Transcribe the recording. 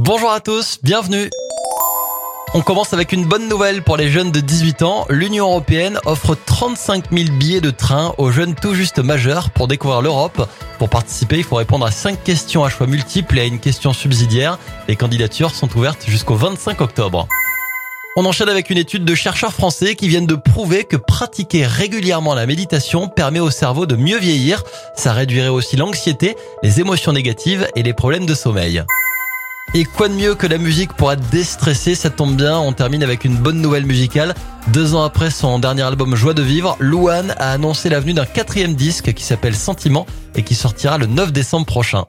Bonjour à tous, bienvenue. On commence avec une bonne nouvelle pour les jeunes de 18 ans. L'Union européenne offre 35 000 billets de train aux jeunes tout juste majeurs pour découvrir l'Europe. Pour participer, il faut répondre à 5 questions à choix multiples et à une question subsidiaire. Les candidatures sont ouvertes jusqu'au 25 octobre. On enchaîne avec une étude de chercheurs français qui viennent de prouver que pratiquer régulièrement la méditation permet au cerveau de mieux vieillir. Ça réduirait aussi l'anxiété, les émotions négatives et les problèmes de sommeil. Et quoi de mieux que la musique pour être déstressé, ça tombe bien, on termine avec une bonne nouvelle musicale. Deux ans après son dernier album Joie de vivre, Louane a annoncé l'avenue d'un quatrième disque qui s'appelle Sentiment et qui sortira le 9 décembre prochain.